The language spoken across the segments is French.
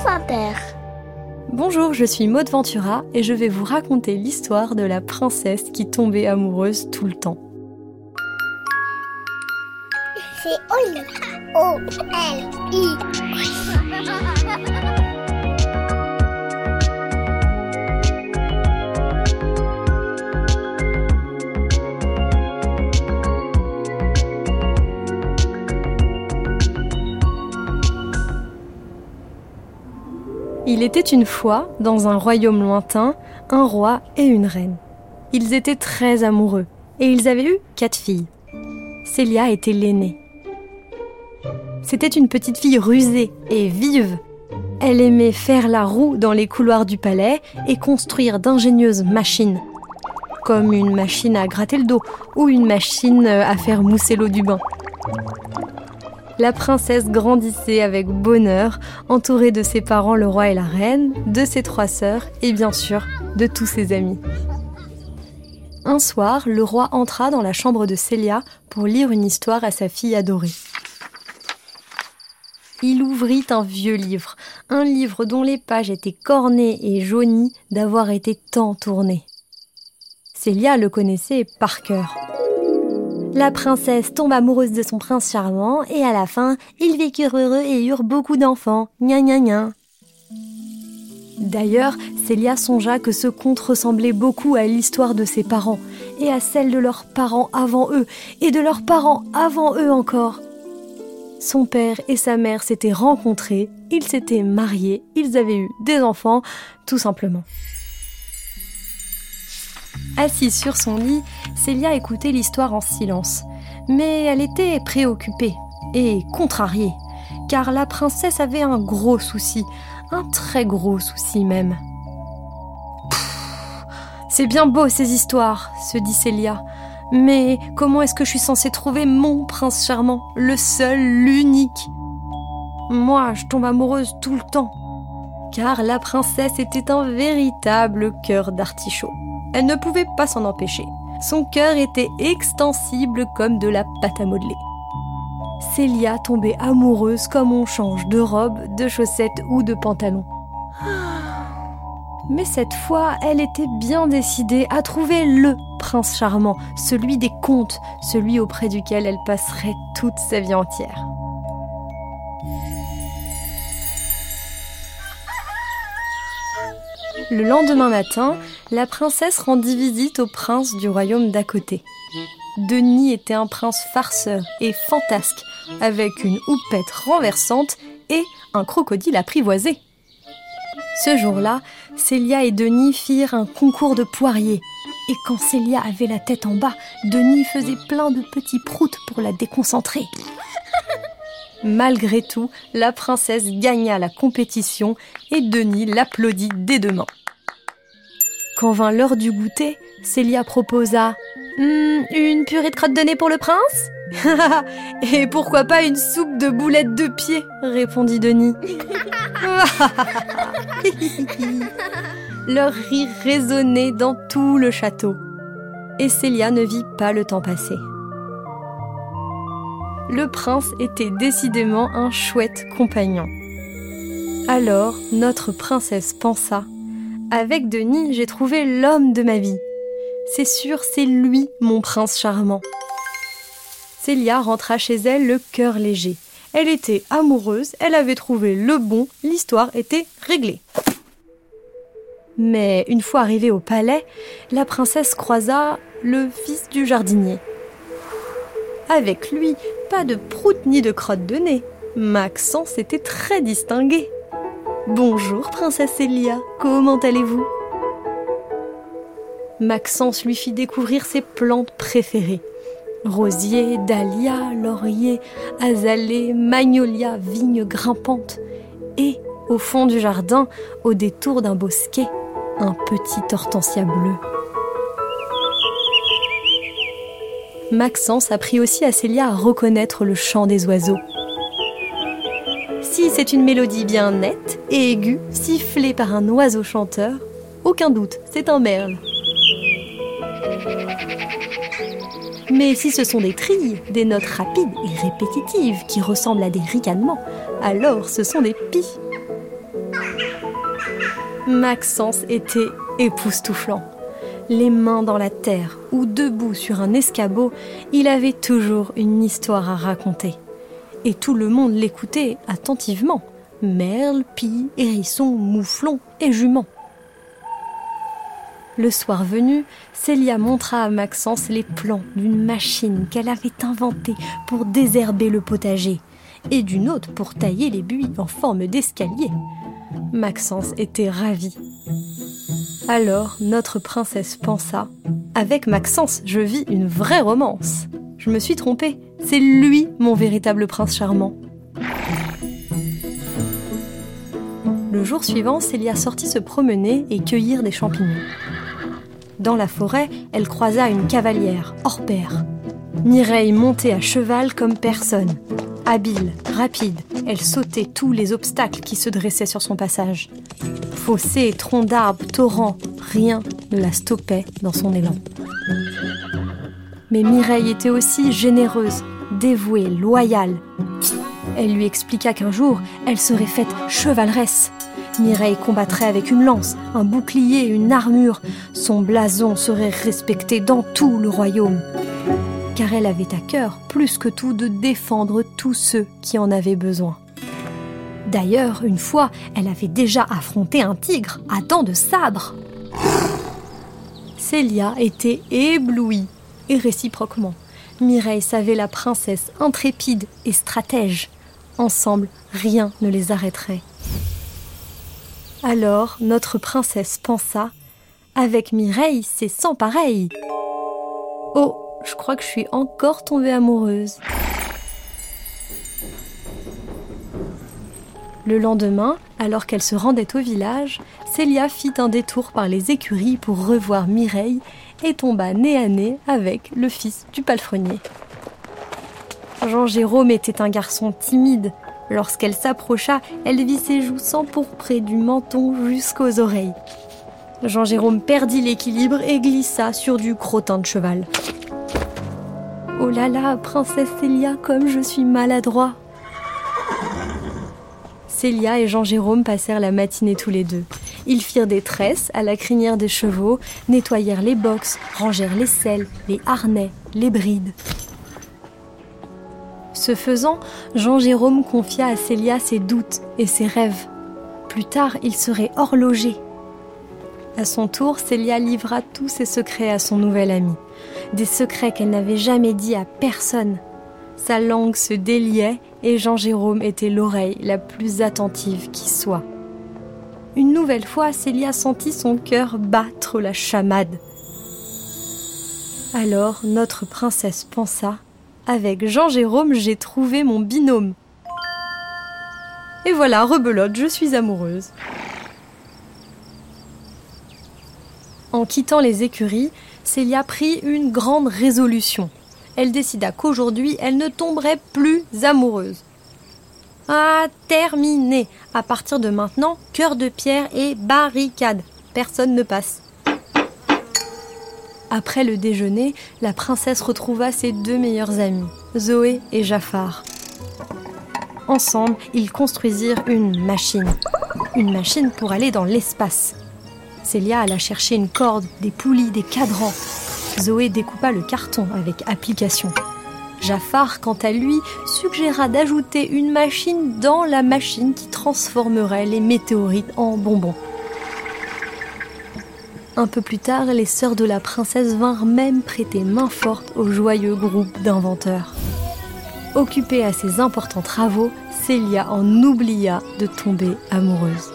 France Inter. Bonjour, je suis Maud Ventura et je vais vous raconter l'histoire de la princesse qui tombait amoureuse tout le temps. C'est. O-L-I. Il était une fois, dans un royaume lointain, un roi et une reine. Ils étaient très amoureux et ils avaient eu quatre filles. Célia était l'aînée. C'était une petite fille rusée et vive. Elle aimait faire la roue dans les couloirs du palais et construire d'ingénieuses machines, comme une machine à gratter le dos ou une machine à faire mousser l'eau du bain la princesse grandissait avec bonheur, entourée de ses parents le roi et la reine, de ses trois sœurs et bien sûr de tous ses amis. Un soir, le roi entra dans la chambre de Célia pour lire une histoire à sa fille adorée. Il ouvrit un vieux livre, un livre dont les pages étaient cornées et jaunies d'avoir été tant tournées. Célia le connaissait par cœur. La princesse tombe amoureuse de son prince charmant et à la fin, ils vécurent heureux et eurent beaucoup d'enfants. D'ailleurs, Célia songea que ce conte ressemblait beaucoup à l'histoire de ses parents et à celle de leurs parents avant eux et de leurs parents avant eux encore. Son père et sa mère s'étaient rencontrés, ils s'étaient mariés, ils avaient eu des enfants, tout simplement. Assise sur son lit, Célia écoutait l'histoire en silence. Mais elle était préoccupée et contrariée, car la princesse avait un gros souci, un très gros souci même. C'est bien beau ces histoires, se dit Célia. Mais comment est-ce que je suis censée trouver mon prince charmant, le seul, l'unique? Moi, je tombe amoureuse tout le temps. Car la princesse était un véritable cœur d'artichaut. Elle ne pouvait pas s'en empêcher. Son cœur était extensible comme de la pâte à modeler. Célia tombait amoureuse comme on change de robe, de chaussettes ou de pantalon. Mais cette fois, elle était bien décidée à trouver le prince charmant, celui des contes, celui auprès duquel elle passerait toute sa vie entière. Le lendemain matin, la princesse rendit visite au prince du royaume d'à côté. Denis était un prince farceur et fantasque, avec une houppette renversante et un crocodile apprivoisé. Ce jour-là, Célia et Denis firent un concours de poiriers. Et quand Célia avait la tête en bas, Denis faisait plein de petits proutes pour la déconcentrer. Malgré tout, la princesse gagna la compétition et Denis l'applaudit dès demain. Quand vint l'heure du goûter, Célia proposa hmm, Une purée de crottes de nez pour le prince Et pourquoi pas une soupe de boulettes de pied répondit Denis. Leur rire résonnait dans tout le château. Et Célia ne vit pas le temps passer. Le prince était décidément un chouette compagnon. Alors notre princesse pensa avec Denis, j'ai trouvé l'homme de ma vie. C'est sûr, c'est lui, mon prince charmant. Célia rentra chez elle le cœur léger. Elle était amoureuse, elle avait trouvé le bon, l'histoire était réglée. Mais une fois arrivée au palais, la princesse croisa le fils du jardinier. Avec lui, pas de prout ni de crotte de nez. Maxence était très distingué. Bonjour, princesse Célia, comment allez-vous? Maxence lui fit découvrir ses plantes préférées. Rosier, dahlia, laurier, azalée, magnolia, vigne grimpante. Et, au fond du jardin, au détour d'un bosquet, un petit hortensia bleu. Maxence apprit aussi à Célia à reconnaître le chant des oiseaux. Si c'est une mélodie bien nette et aiguë, sifflée par un oiseau chanteur, aucun doute, c'est un merle. Mais si ce sont des trilles, des notes rapides et répétitives qui ressemblent à des ricanements, alors ce sont des pies. Maxence était époustouflant. Les mains dans la terre ou debout sur un escabeau, il avait toujours une histoire à raconter. Et tout le monde l'écoutait attentivement. Merle, pie, hérisson, mouflon et jument. Le soir venu, Célia montra à Maxence les plans d'une machine qu'elle avait inventée pour désherber le potager et d'une autre pour tailler les buis en forme d'escalier. Maxence était ravi. Alors notre princesse pensa Avec Maxence, je vis une vraie romance. Je me suis trompée, c'est lui mon véritable prince charmant. Le jour suivant, Célia sortit se promener et cueillir des champignons. Dans la forêt, elle croisa une cavalière, hors pair. Mireille montait à cheval comme personne. Habile, rapide, elle sautait tous les obstacles qui se dressaient sur son passage. Fossés, troncs d'arbres, torrents, rien ne la stoppait dans son élan. Mais Mireille était aussi généreuse, dévouée, loyale. Elle lui expliqua qu'un jour, elle serait faite chevaleresse Mireille combattrait avec une lance, un bouclier, une armure. Son blason serait respecté dans tout le royaume. Car elle avait à cœur, plus que tout, de défendre tous ceux qui en avaient besoin. D'ailleurs, une fois, elle avait déjà affronté un tigre à dents de sabre. Célia était éblouie, et réciproquement. Mireille savait la princesse intrépide et stratège. Ensemble, rien ne les arrêterait. Alors notre princesse pensa Avec Mireille, c'est sans pareil. Oh, je crois que je suis encore tombée amoureuse. Le lendemain, alors qu'elle se rendait au village, Célia fit un détour par les écuries pour revoir Mireille et tomba nez à nez avec le fils du palefrenier. Jean Jérôme était un garçon timide Lorsqu'elle s'approcha, elle vit ses joues s'empourprer du menton jusqu'aux oreilles. Jean-Jérôme perdit l'équilibre et glissa sur du crottin de cheval. Oh là là, princesse Célia, comme je suis maladroit Célia et Jean-Jérôme passèrent la matinée tous les deux. Ils firent des tresses à la crinière des chevaux, nettoyèrent les boxes, rangèrent les selles, les harnais, les brides. Ce faisant, Jean-Jérôme confia à Célia ses doutes et ses rêves. Plus tard, il serait horloger. À son tour, Célia livra tous ses secrets à son nouvel ami. Des secrets qu'elle n'avait jamais dit à personne. Sa langue se déliait et Jean-Jérôme était l'oreille la plus attentive qui soit. Une nouvelle fois, Célia sentit son cœur battre la chamade. Alors notre princesse pensa avec Jean-Jérôme, j'ai trouvé mon binôme. Et voilà, rebelote, je suis amoureuse. En quittant les écuries, Célia prit une grande résolution. Elle décida qu'aujourd'hui, elle ne tomberait plus amoureuse. Ah, terminé. À partir de maintenant, cœur de pierre et barricade. Personne ne passe. Après le déjeuner, la princesse retrouva ses deux meilleurs amis, Zoé et Jafar. Ensemble, ils construisirent une machine. Une machine pour aller dans l'espace. Célia alla chercher une corde, des poulies, des cadrans. Zoé découpa le carton avec application. Jafar, quant à lui, suggéra d'ajouter une machine dans la machine qui transformerait les météorites en bonbons. Un peu plus tard, les sœurs de la princesse vinrent même prêter main forte au joyeux groupe d'inventeurs. Occupée à ces importants travaux, Célia en oublia de tomber amoureuse.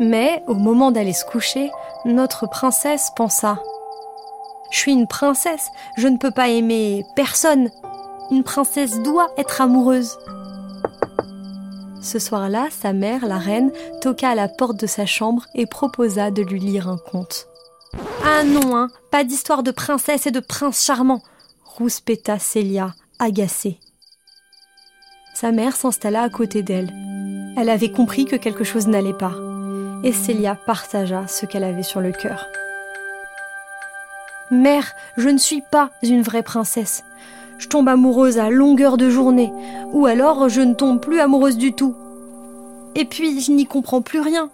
Mais au moment d'aller se coucher, notre princesse pensa Je suis une princesse, je ne peux pas aimer personne. Une princesse doit être amoureuse. Ce soir-là, sa mère, la reine, toqua à la porte de sa chambre et proposa de lui lire un conte. Ah non, hein, pas d'histoire de princesse et de prince charmant, rouspéta Célia, agacée. Sa mère s'installa à côté d'elle. Elle avait compris que quelque chose n'allait pas, et Célia partagea ce qu'elle avait sur le cœur. Mère, je ne suis pas une vraie princesse. je tombe amoureuse à longueur de journée, ou alors je ne tombe plus amoureuse du tout. Et puis, je n'y comprends plus rien.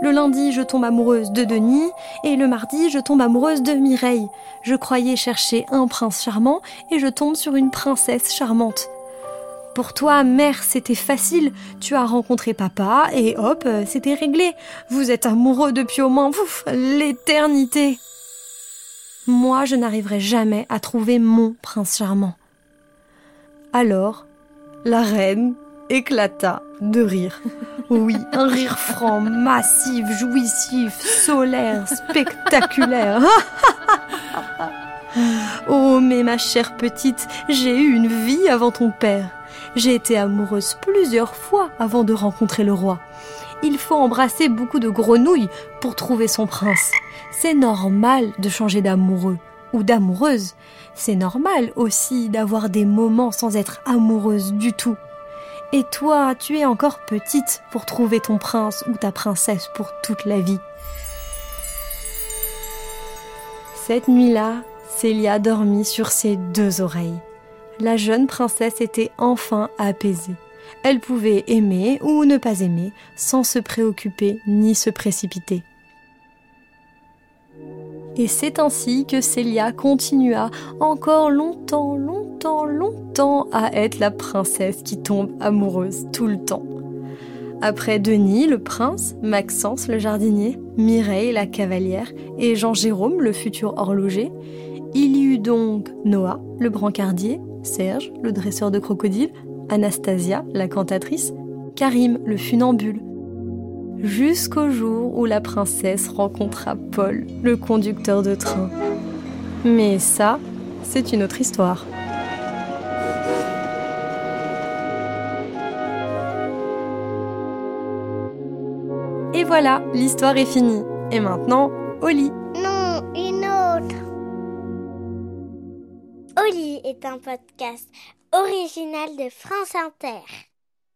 Le lundi, je tombe amoureuse de Denis, et le mardi, je tombe amoureuse de Mireille. Je croyais chercher un prince charmant, et je tombe sur une princesse charmante. Pour toi, mère, c'était facile. Tu as rencontré papa, et hop, c'était réglé. Vous êtes amoureux depuis au moins, l'éternité. Moi, je n'arriverai jamais à trouver mon prince charmant. Alors, la reine éclata de rire. Oui, un rire franc, massif, jouissif, solaire, spectaculaire. oh, mais ma chère petite, j'ai eu une vie avant ton père. J'ai été amoureuse plusieurs fois avant de rencontrer le roi. Il faut embrasser beaucoup de grenouilles pour trouver son prince. C'est normal de changer d'amoureux ou d'amoureuse. C'est normal aussi d'avoir des moments sans être amoureuse du tout. Et toi, tu es encore petite pour trouver ton prince ou ta princesse pour toute la vie. Cette nuit-là, Célia dormit sur ses deux oreilles. La jeune princesse était enfin apaisée. Elle pouvait aimer ou ne pas aimer sans se préoccuper ni se précipiter. Et c'est ainsi que Célia continua encore longtemps, longtemps, longtemps à être la princesse qui tombe amoureuse tout le temps. Après Denis, le prince, Maxence, le jardinier, Mireille, la cavalière, et Jean-Jérôme, le futur horloger, il y eut donc Noah, le brancardier, Serge, le dresseur de crocodiles, Anastasia, la cantatrice, Karim, le funambule, jusqu'au jour où la princesse rencontra Paul, le conducteur de train. Mais ça, c'est une autre histoire. Et voilà, l'histoire est finie. Et maintenant, au lit. Est un podcast original de France Inter.